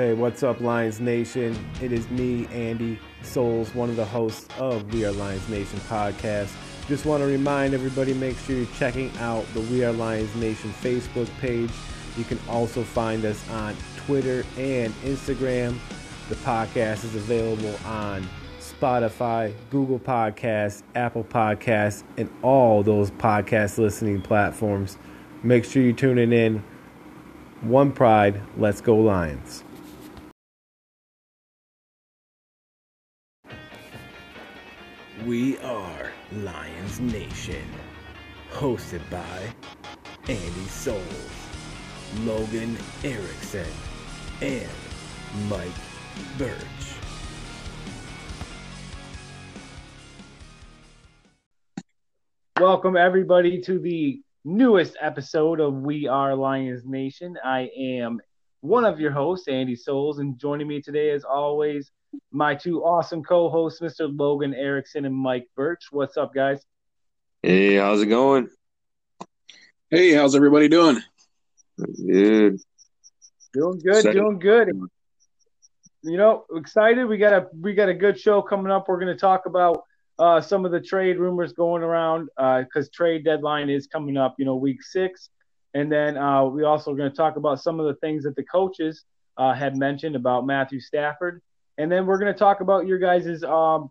Hey, what's up, Lions Nation? It is me, Andy Souls, one of the hosts of We Are Lions Nation podcast. Just want to remind everybody make sure you're checking out the We Are Lions Nation Facebook page. You can also find us on Twitter and Instagram. The podcast is available on Spotify, Google Podcasts, Apple Podcasts, and all those podcast listening platforms. Make sure you're tuning in. One Pride, let's go Lions. We are Lions Nation, hosted by Andy Souls, Logan Erickson, and Mike Birch. Welcome, everybody, to the newest episode of We Are Lions Nation. I am one of your hosts, Andy Souls, and joining me today, as always, my two awesome co-hosts, Mr. Logan Erickson and Mike Birch. What's up, guys? Hey, how's it going? Hey, how's everybody doing? Good. Doing good, doing good. You know, excited. We got a we got a good show coming up. We're going to talk about uh, some of the trade rumors going around because uh, trade deadline is coming up. You know, week six, and then uh, we also are going to talk about some of the things that the coaches uh, had mentioned about Matthew Stafford and then we're going to talk about your guys' um,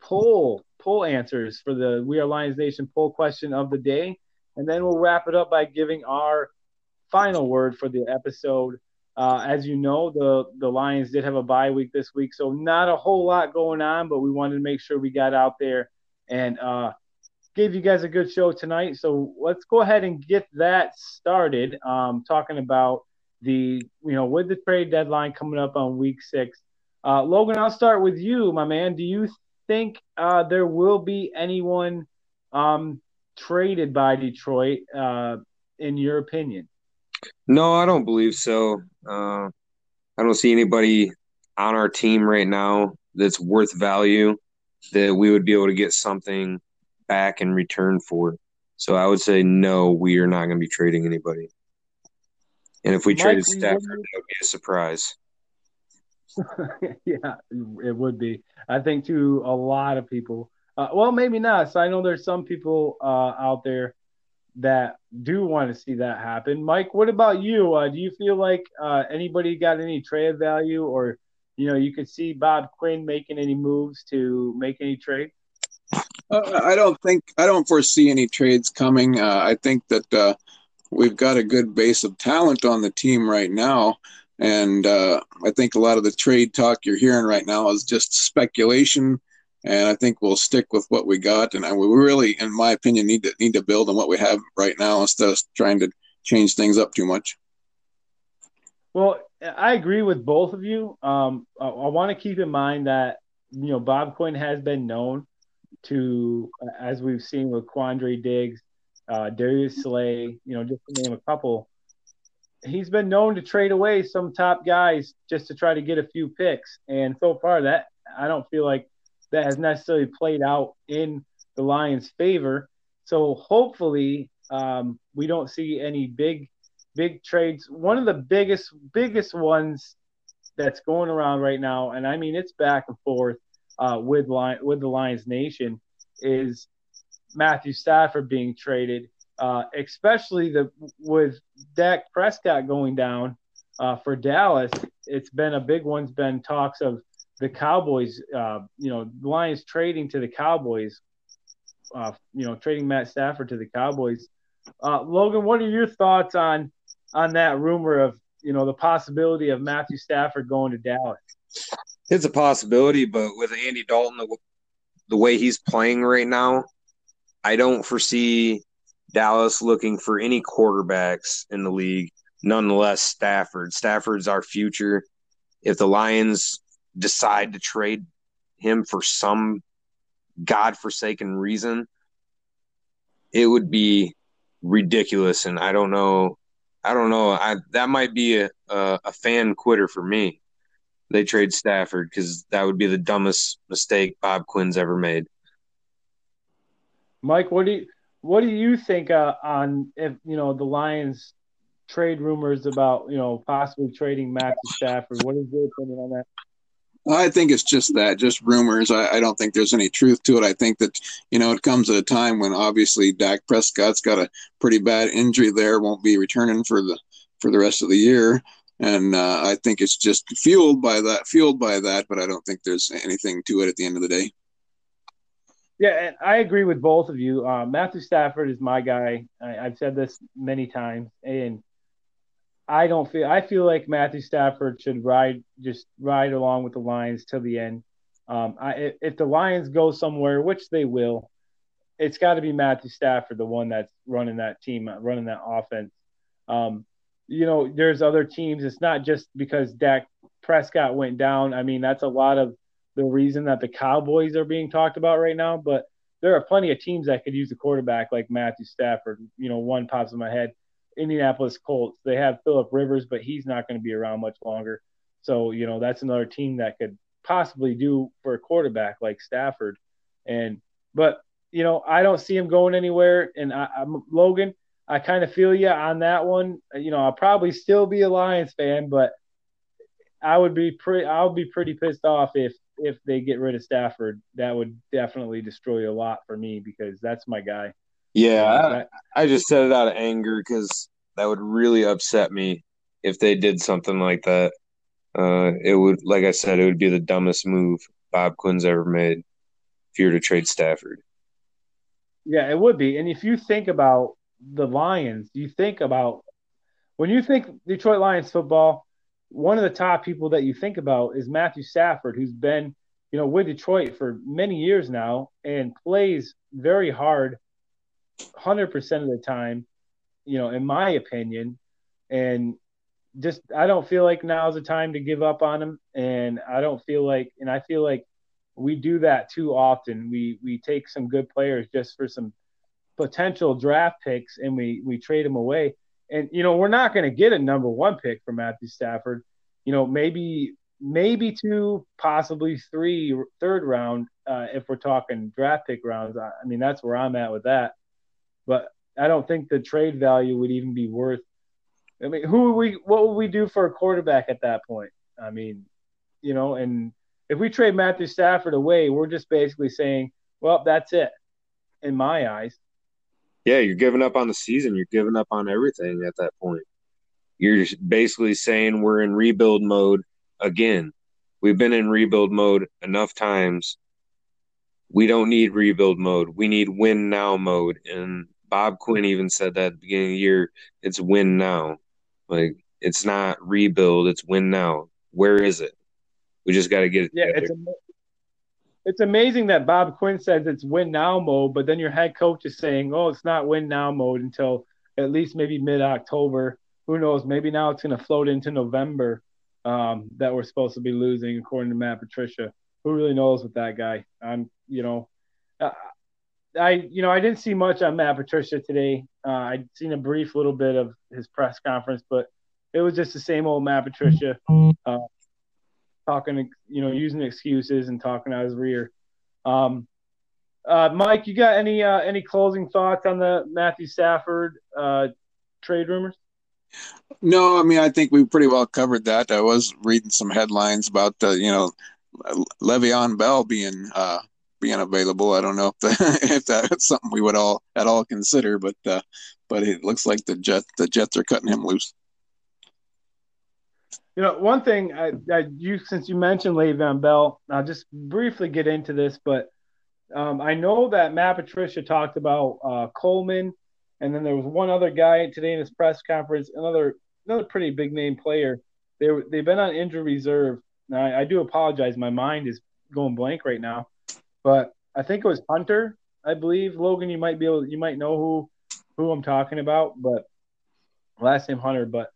poll poll answers for the We Are Lions Nation poll question of the day, and then we'll wrap it up by giving our final word for the episode. Uh, as you know, the the Lions did have a bye week this week, so not a whole lot going on, but we wanted to make sure we got out there and uh, gave you guys a good show tonight. So let's go ahead and get that started. Um, talking about the you know with the trade deadline coming up on week six, uh, Logan, I'll start with you, my man. Do you think uh, there will be anyone um, traded by Detroit, uh, in your opinion? No, I don't believe so. Uh, I don't see anybody on our team right now that's worth value that we would be able to get something back in return for. it. So I would say no, we are not going to be trading anybody. And if we Mike, traded Stafford, that would be a surprise. yeah, it would be. I think to a lot of people. Uh, well, maybe not. So I know there's some people uh, out there that do want to see that happen. Mike, what about you? Uh, do you feel like uh, anybody got any trade value, or you know, you could see Bob Quinn making any moves to make any trade? Uh, I don't think I don't foresee any trades coming. Uh, I think that we've got a good base of talent on the team right now. And uh, I think a lot of the trade talk you're hearing right now is just speculation. And I think we'll stick with what we got. And we really, in my opinion, need to need to build on what we have right now instead of trying to change things up too much. Well, I agree with both of you. Um, I, I want to keep in mind that you know Bob Quinn has been known to, as we've seen with Quandre Diggs, uh, Darius Slay, you know, just to name a couple, he's been known to trade away some top guys just to try to get a few picks. And so far, that I don't feel like that has necessarily played out in the Lions' favor. So hopefully, um, we don't see any big, big trades. One of the biggest, biggest ones that's going around right now, and I mean it's back and forth uh, with with the Lions Nation, is Matthew Stafford being traded uh, especially the with Dak Prescott going down uh, for Dallas. It's been a big one's been talks of the Cowboys. Uh, you know, Lions trading to the Cowboys. Uh, you know, trading Matt Stafford to the Cowboys. Uh, Logan, what are your thoughts on on that rumor of you know the possibility of Matthew Stafford going to Dallas? It's a possibility, but with Andy Dalton, the, the way he's playing right now, I don't foresee Dallas looking for any quarterbacks in the league, nonetheless Stafford. Stafford's our future. If the Lions decide to trade him for some godforsaken reason, it would be ridiculous. And I don't know. I don't know. I that might be a a, a fan quitter for me. They trade Stafford because that would be the dumbest mistake Bob Quinn's ever made. Mike, what do you what do you think uh, on if you know the Lions trade rumors about you know possibly trading Matthew Stafford. What is your opinion on that? I think it's just that, just rumors. I, I, don't think there's any truth to it. I think that, you know, it comes at a time when obviously Dak Prescott's got a pretty bad injury there, won't be returning for the for the rest of the year. And uh, I think it's just fueled by that, fueled by that, but I don't think there's anything to it at the end of the day. Yeah, and I agree with both of you. Uh, Matthew Stafford is my guy. I, have said this many times, and I don't feel I feel like Matthew Stafford should ride just ride along with the Lions till the end. Um, I, if the Lions go somewhere, which they will, it's got to be Matthew Stafford, the one that's running that team, running that offense. Um, you know, there's other teams. It's not just because Dak Prescott went down. I mean, that's a lot of the reason that the Cowboys are being talked about right now. But there are plenty of teams that could use a quarterback like Matthew Stafford. You know, one pops in my head. Indianapolis Colts. They have Philip Rivers, but he's not going to be around much longer. So, you know, that's another team that could possibly do for a quarterback like Stafford. And, but, you know, I don't see him going anywhere. And I, am Logan, I kind of feel you on that one. You know, I'll probably still be a Lions fan, but I would be pretty, I would be pretty pissed off if, if they get rid of Stafford. That would definitely destroy a lot for me because that's my guy. Yeah, I, I just said it out of anger because that would really upset me if they did something like that. Uh, it would, like I said, it would be the dumbest move Bob Quinn's ever made if you were to trade Stafford. Yeah, it would be. And if you think about the Lions, do you think about when you think Detroit Lions football, one of the top people that you think about is Matthew Stafford, who's been, you know, with Detroit for many years now and plays very hard 100% of the time, you know, in my opinion. And just, I don't feel like now's the time to give up on him. And I don't feel like, and I feel like we do that too often. We, we take some good players just for some potential draft picks and we, we trade them away. And, you know, we're not going to get a number one pick for Matthew Stafford. You know, maybe maybe two, possibly three, third round uh, if we're talking draft pick rounds. I, I, mean, that's where I'm at with that but I don't think the trade value would even be worth. I mean, who would we? What would we do for a quarterback at that point? I mean, you know, and if we trade Matthew Stafford away, we're just basically saying, well, that's it, in my eyes. Yeah, you're giving up on the season. You're giving up on everything at that point. You're basically saying we're in rebuild mode again. We've been in rebuild mode enough times. We don't need rebuild mode. We need win now mode. And Bob Quinn even said that at the beginning of the year, it's win now. Like it's not rebuild, it's win now. Where is it? We just got to get it. Yeah, together. it's am- it's amazing that Bob Quinn says it's win now mode, but then your head coach is saying, "Oh, it's not win now mode until at least maybe mid October. Who knows? Maybe now it's going to float into November um, that we're supposed to be losing, according to Matt Patricia. Who really knows with that guy? I'm, you know, uh, I you know I didn't see much on Matt Patricia today. Uh, I'd seen a brief little bit of his press conference, but it was just the same old Matt Patricia uh, talking, you know, using excuses and talking out his rear. Um, uh, Mike, you got any uh, any closing thoughts on the Matthew Stafford uh, trade rumors? No, I mean I think we pretty well covered that. I was reading some headlines about the you know Le'Veon Bell being uh, being available. I don't know if the, if that's something we would all at all consider, but uh, but it looks like the jet the Jets are cutting him loose. You know, one thing I, I you since you mentioned Le'Veon Bell, I'll just briefly get into this, but um, I know that Matt Patricia talked about uh, Coleman, and then there was one other guy today in his press conference, another another pretty big name player. They they've been on injury reserve. Now I, I do apologize, my mind is going blank right now but I think it was Hunter. I believe Logan. You might be able. You might know who who I'm talking about, but last name Hunter. But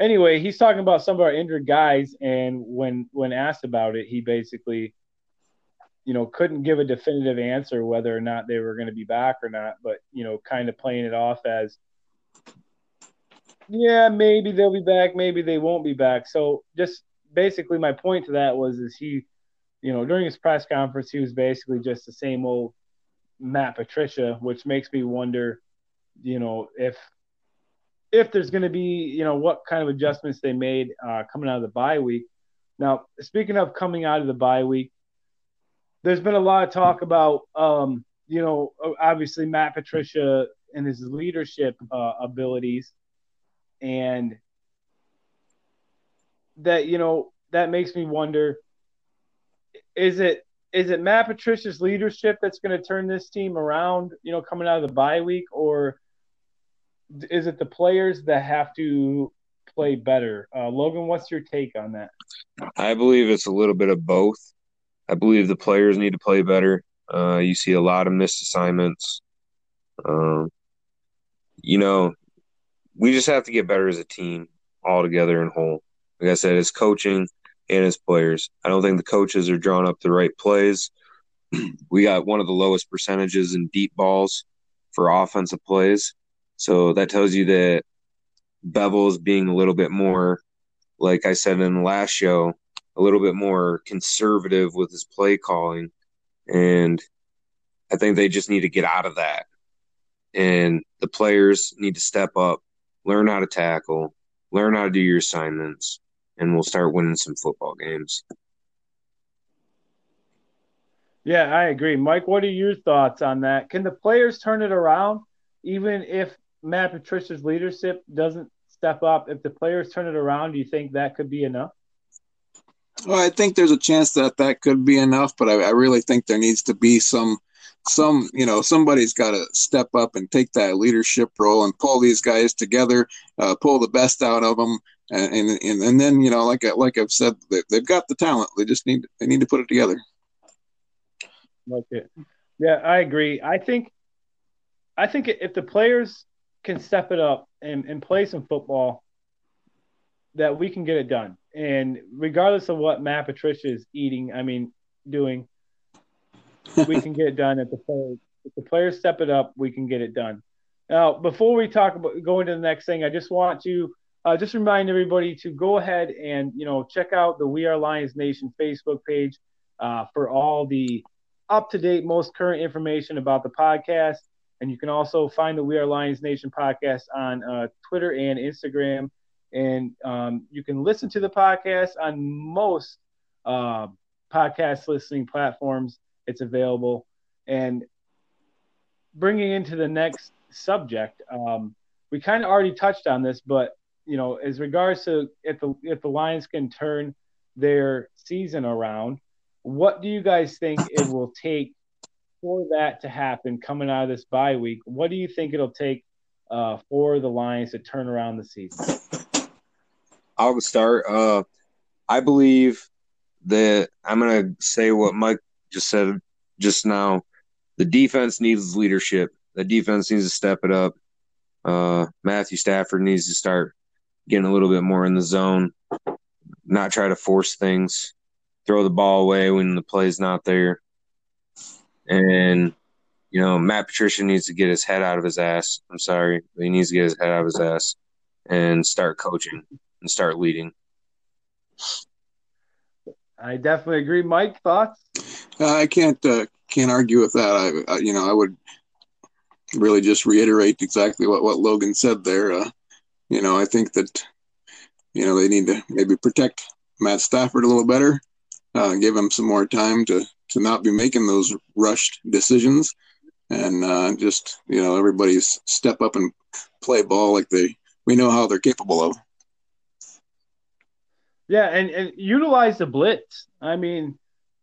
anyway, he's talking about some of our injured guys, and when when asked about it, he basically, you know, couldn't give a definitive answer whether or not they were going to be back or not. But you know, kind of playing it off as, yeah, maybe they'll be back, maybe they won't be back. So just basically, my point to that was, is he you know, during his press conference, he was basically just the same old Matt Patricia, which makes me wonder, you know, if if there's going to be, you know, what kind of adjustments they made uh, coming out of the bye week. Now, speaking of coming out of the bye week, there's been a lot of talk about, um, you know, obviously Matt Patricia and his leadership uh, abilities, and that you know that makes me wonder: is it is it Matt Patricia's leadership that's going to turn this team around? You know, coming out of the bye week, or is it the players that have to play better? Uh, Logan, what's your take on that? I believe it's a little bit of both. I believe the players need to play better. Uh, you see a lot of missed assignments. Um, you know, we just have to get better as a team, all together and whole. Like I said, it's coaching and his players. I don't think the coaches are drawing up the right plays. we got one of the lowest percentages in deep balls for offensive plays. So that tells you that Bevell's being a little bit more, like I said in the last show, a little bit more conservative with his play calling. And I think they just need to get out of that. And the players need to step up, learn how to tackle, learn how to do your assignments, and we'll start winning some football games. Yeah, I agree. Mike, what are your thoughts on that? Can the players turn it around even if Matt Patricia's leadership doesn't step up, if the players turn it around, do you think that could be enough? Well, I think there's a chance that that could be enough, but I, I really think there needs to be some, some, you know, somebody's got to step up and take that leadership role and pull these guys together, uh, pull the best out of them, and, and and then you know, like I, like I've said, they've got the talent. They just need they need to put it together. Okay, yeah, I agree. I think, I think if the players can step it up and, and play some football, that we can get it done. And regardless of what Matt Patricia is eating, I mean, doing, we can get it done. If the players, if the players step it up, we can get it done. Now, before we talk about going to the next thing, I just want to uh, just remind everybody to go ahead and you know check out the We Are Lions Nation Facebook page uh, for all the up to date, most current information about the podcast. And you can also find the We Are Lions Nation podcast on uh, Twitter and Instagram. And um, you can listen to the podcast on most uh, podcast listening platforms. It's available. And bringing into the next subject, um, we kind of already touched on this, but you know, as regards to if the if the Lions can turn their season around, what do you guys think it will take for that to happen coming out of this bye week, what do you think it'll take uh, for the Lions to turn around the season? I'll start. Uh, I believe that I'm going to say what Mike just said just now. The defense needs leadership. The defense needs to step it up. Uh, Matthew Stafford needs to start getting a little bit more in the zone, not try to force things, throw the ball away when the play's not there. And you know, Matt Patricia needs to get his head out of his ass. I'm sorry, but he needs to get his head out of his ass and start coaching and start leading. I definitely agree. Mike, thoughts? Uh, I can't uh, can't argue with that. I, I, you know I would really just reiterate exactly what what Logan said there. Uh, you know I think that you know they need to maybe protect Matt Stafford a little better, uh, give him some more time to to not be making those rushed decisions and uh, just you know everybody's step up and play ball like they we know how they're capable of. Yeah, and, and utilize the blitz. I mean,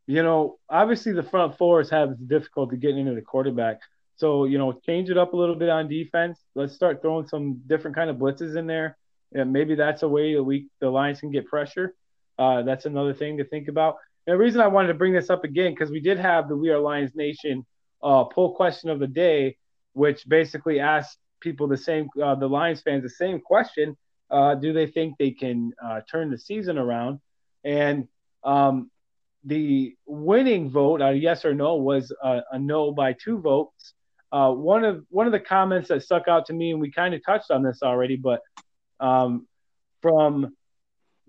you know, obviously the front fours have difficulty getting into the quarterback. So, you know, change it up a little bit on defense. Let's start throwing some different kind of blitzes in there. And maybe that's a way that we the Lions can get pressure. Uh, that's another thing to think about. And the reason I wanted to bring this up again because we did have the We Are Lions Nation uh, poll question of the day, which basically asked people the same, uh, the Lions fans, the same question: uh, Do they think they can uh, turn the season around? And um, the winning vote, uh, yes or no, was a no by two votes. Uh, one of one of the comments that stuck out to me, and we kind of touched on this already, but um, from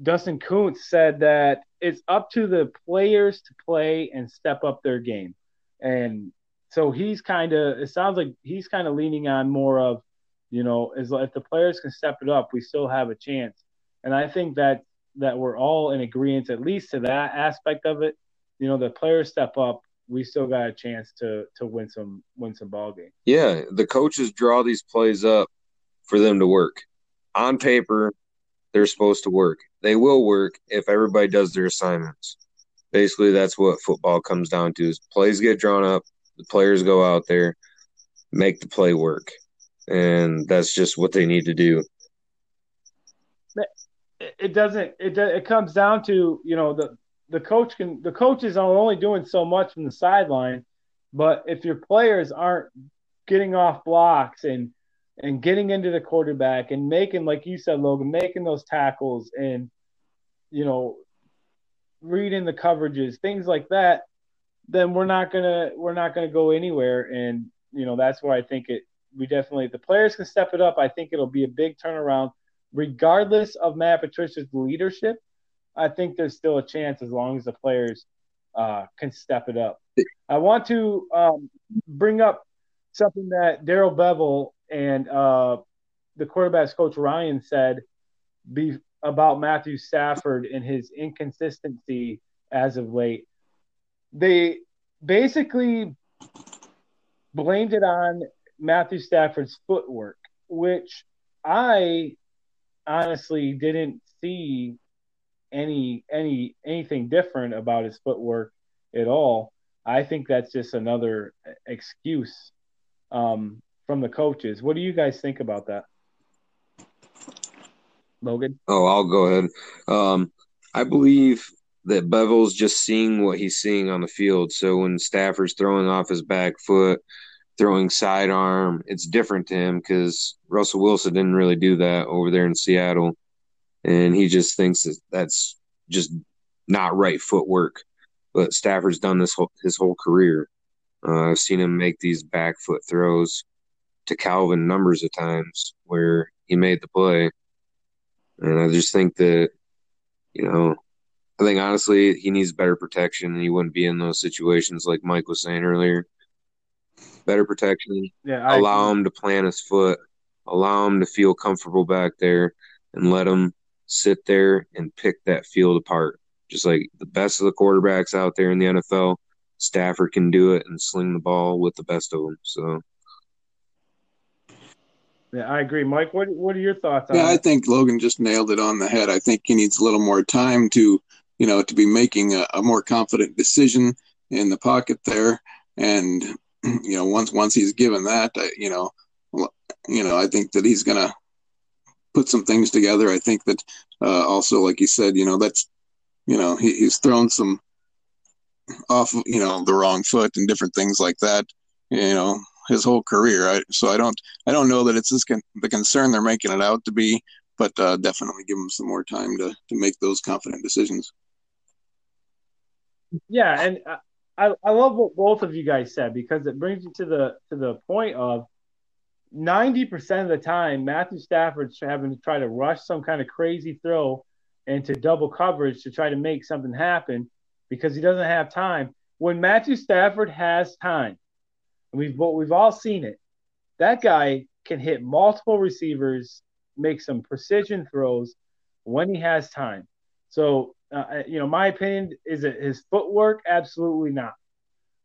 Dustin Kuntz said that it's up to the players to play and step up their game. And so he's kind of, it sounds like he's kind of leaning on more of you know, is if the players can step it up, we still have a chance. And I think that that we're all in agreement, at least to that aspect of it. You know, the players step up, we still got a chance to to win some win some ball game. Yeah, the coaches draw these plays up for them to work. On paper, they're supposed to work. They will work if everybody does their assignments. Basically, that's what football comes down to: is plays get drawn up, the players go out there, make the play work, and that's just what they need to do. It doesn't. It it comes down to you know the the coach can the coaches are only doing so much from the sideline, but if your players aren't getting off blocks and and getting into the quarterback and making like you said Logan making those tackles and you know reading the coverages things like that then we're not gonna we're not gonna go anywhere. And you know that's where I think it we definitely the players can step it up. I think it'll be a big turnaround. Regardless of Matt Patricia's leadership I think there's still a chance as long as the players uh, can step it up. I want to um, bring up something that Darrell Bevell and uh, the quarterbacks coach Ryan said be, about Matthew Stafford and his inconsistency as of late. They basically blamed it on Matthew Stafford's footwork, which I honestly didn't see any any anything different about his footwork at all. I think that's just another excuse um, from the coaches. What do you guys think about that, Logan? Oh, I'll go ahead. Um, I believe that Bevell's just seeing what he's seeing on the field. So when Stafford's throwing off his back foot, throwing sidearm, it's different to him because Russell Wilson didn't really do that over there in Seattle and he just thinks that that's just not right footwork. But Stafford's done this whole, his whole career. Uh, I've seen him make these back foot throws to Calvin numbers of times where he made the play, and I just think that you know, I think honestly he needs better protection, and he wouldn't be in those situations like Mike was saying earlier. Better protection, yeah, allow him to plant his foot, allow him to feel comfortable back there, and let him sit there and pick that field apart. Just like the best of the quarterbacks out there in the NFL, Stafford can do it and sling the ball with the best of them. So, yeah, I agree, Mike. What what are your thoughts? yeah, I think Logan just nailed it on the head. I think he needs a little more time to, you know, to be making a, a more confident decision in the pocket there, and you know, once once he's given that, you know, you know, I think that he's gonna put some things together. I think that uh, also, like you said, you know, that's you know he, he's thrown some off, you know, the wrong foot and different things like that. You know, his whole career. I, so I don't I don't know that it's this con- the concern they're making it out to be, but uh, definitely give him some more time to to make those confident decisions. Yeah, and I I love what both of you guys said because it brings you to the to the point of 90% of the time, Matthew Stafford's having to try to rush some kind of crazy throw into double coverage to try to make something happen because he doesn't have time. When Matthew Stafford has time, we've we've all seen it, that guy can hit multiple receivers, make some precision throws when he has time. So, uh, you know, my opinion is that his footwork, absolutely not.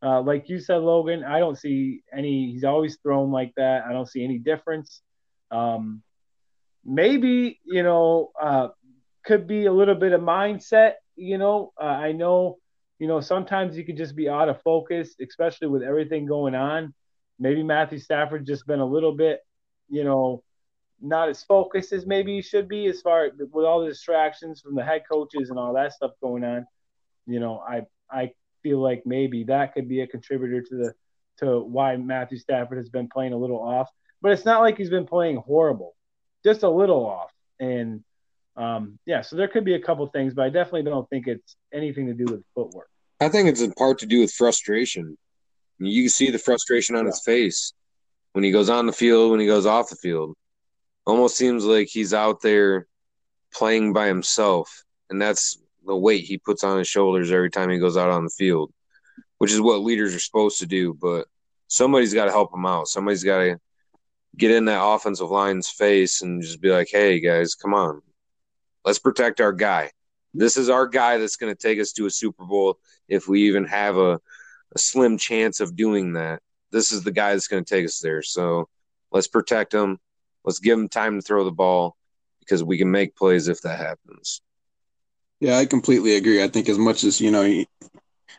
Uh, like you said, Logan, I don't see any. He's always thrown like that. I don't see any difference. Um, maybe you know, uh, could be a little bit of mindset. You know, uh, I know, you know, sometimes you could just be out of focus, especially with everything going on. Maybe Matthew Stafford just been a little bit, you know, not as focused as maybe he should be, as far with all the distractions from the head coaches and all that stuff going on. You know, I I feel like maybe that could be a contributor to the to why Matthew Stafford has been playing a little off. But it's not like he's been playing horrible, just a little off. And um, yeah, so there could be a couple things, but I definitely don't think it's anything to do with footwork. I think it's in part to do with frustration. You can see the frustration on yeah. his face when he goes on the field, when he goes off the field. Almost seems like he's out there playing by himself, and that's the weight he puts on his shoulders every time he goes out on the field, which is what leaders are supposed to do. But somebody's got to help him out. Somebody's got to get in that offensive line's face and just be like, "Hey guys, come on, let's protect our guy. This is our guy that's going to take us to a Super Bowl if we even have a, a slim chance of doing that. This is the guy that's going to take us there. So let's protect him. Let's give him time to throw the ball because we can make plays if that happens." Yeah, I completely agree. I think as much as you know, he,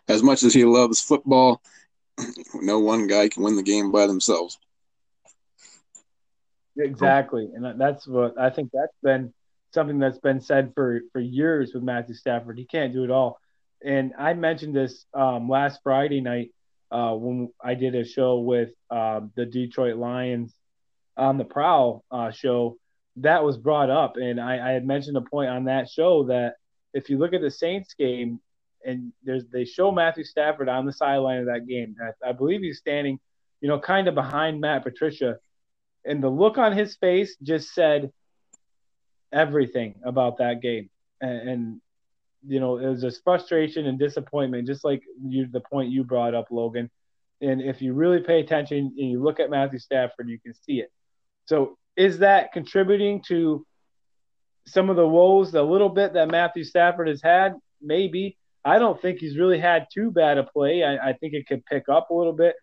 as much as he loves football, no one guy can win the game by themselves. Exactly, and that's what I think. That's been something that's been said for for years with Matthew Stafford. He can't do it all, and I mentioned this um, last Friday night uh, when I did a show with uh, the Detroit Lions on the Prowl uh, show. That was brought up, and I, I had mentioned a point on that show that if you look at the Saints game, and there's they show Matthew Stafford on the sideline of that game. I, I believe he's standing, you know, kind of behind Matt Patricia and the look on his face just said everything about that game. And, and you know, it was just frustration and disappointment, just like you the point you brought up, Logan. And if you really pay attention and you look at Matthew Stafford, you can see it. So is that contributing to some of the woes a little bit that Matthew Stafford has had? Maybe. I don't think he's really had too bad a play. I, I think it could pick up a little bit.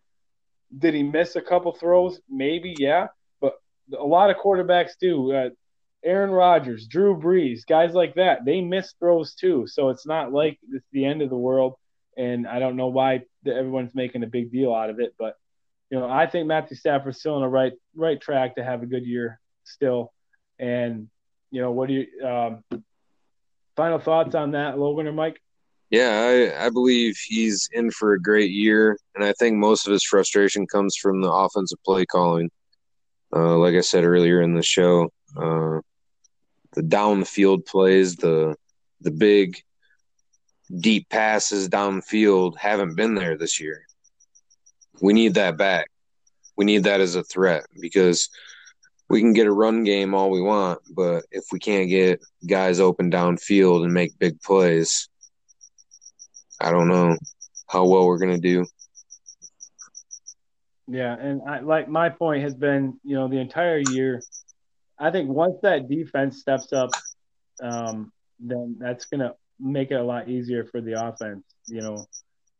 Did he miss a couple throws? Maybe, yeah But a lot of quarterbacks do. Uh, Aaron Rodgers, Drew Brees, guys like that, they miss throws too. So it's not like it's the end of the world. And I don't know why everyone's making a big deal out of it, but you know, I think Matthew Stafford's still on the right right track to have a good year still. And you know, what do you um, final thoughts on that, Logan or Mike? Yeah, I, I believe he's in for a great year, and I think most of his frustration comes from the offensive play calling. Uh, like I said earlier in the show, uh, the down the field plays, the the big deep passes downfield haven't been there this year. We need that back. We need that as a threat because we can get a run game all we want, but if we can't get guys open downfield and make big plays, I don't know how well we're going to do. Yeah, and I, like my point has been, you know, the entire year. I think once that defense steps up, um, then that's gonna make it a lot easier for the offense, you know,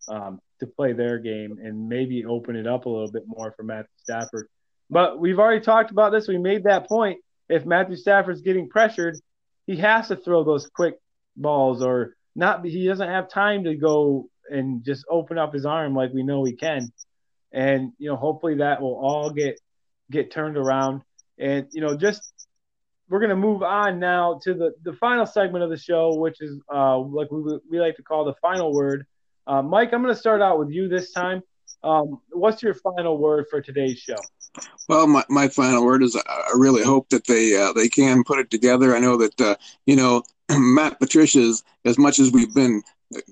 um, to play their game and maybe open it up a little bit more for Matthew Stafford. But we've already talked about this. We made that point. If Matthew Stafford's getting pressured, he has to throw those quick balls or not. He doesn't have time to go and just open up his arm like we know he can and you know hopefully that will all get get turned around and you know just we're going to move on now to the the final segment of the show which is uh like we, we like to call the final word. Uh, mike i'm going to start out with you this time. Um, what's your final word for today's show? Well, my, my final word is I really hope that they uh, they can put it together. I know that uh, you know Matt Patricia's as much as we've been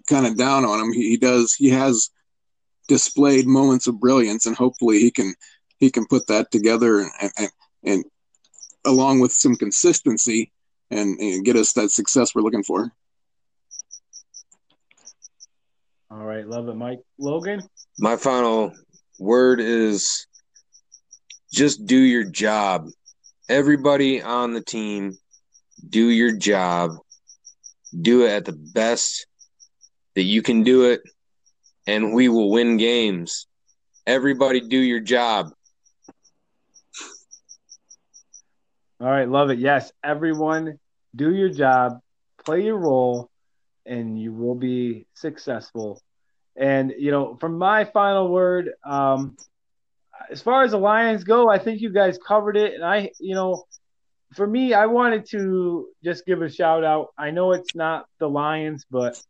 kind of down on him, he, he does he has displayed moments of brilliance, and hopefully he can he can put that together and and, and along with some consistency and, and get us that success we're looking for. All right, love it, Mike. Logan. My final word is just do your job. Everybody on the team, do your job. Do it at the best that you can do it and we will win games. Everybody do your job. All right, love it. Yes, everyone do your job, play your role, and you will be successful. And, you know, from my final word, um, as far as the Lions go, I think you guys covered it. And I, you know, for me, I wanted to just give a shout out. I know it's not the Lions, but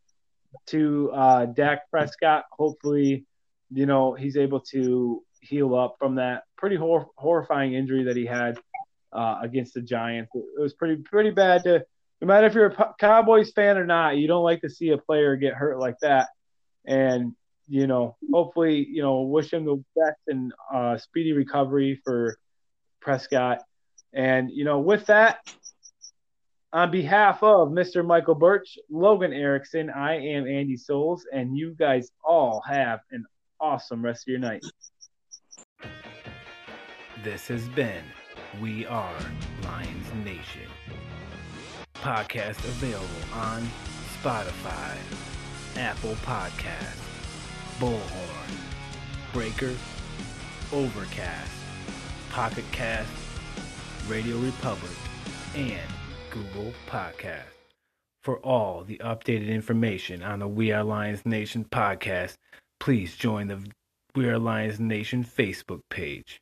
to uh, Dak Prescott. Hopefully, you know he's able to heal up from that pretty hor- horrifying injury that he had uh, against the Giants. It was pretty pretty bad. To no matter if you're a Cowboys fan or not, you don't like to see a player get hurt like that. And you know, hopefully, you know, wish him the best and uh, speedy recovery for Prescott. And you know, with that, on behalf of Mr. Michael Birch, Logan Erickson, I am Andy Souls, and you guys all have an awesome rest of your night. This has been We Are Lions Nation. Podcast available on Spotify, Apple Podcast, Bullhorn, Breaker, Overcast, Pocket Cast, Radio Republic, and Google Podcast. For all the updated information on the We Are Lions Nation podcast, please join the We Are Lions Nation Facebook page.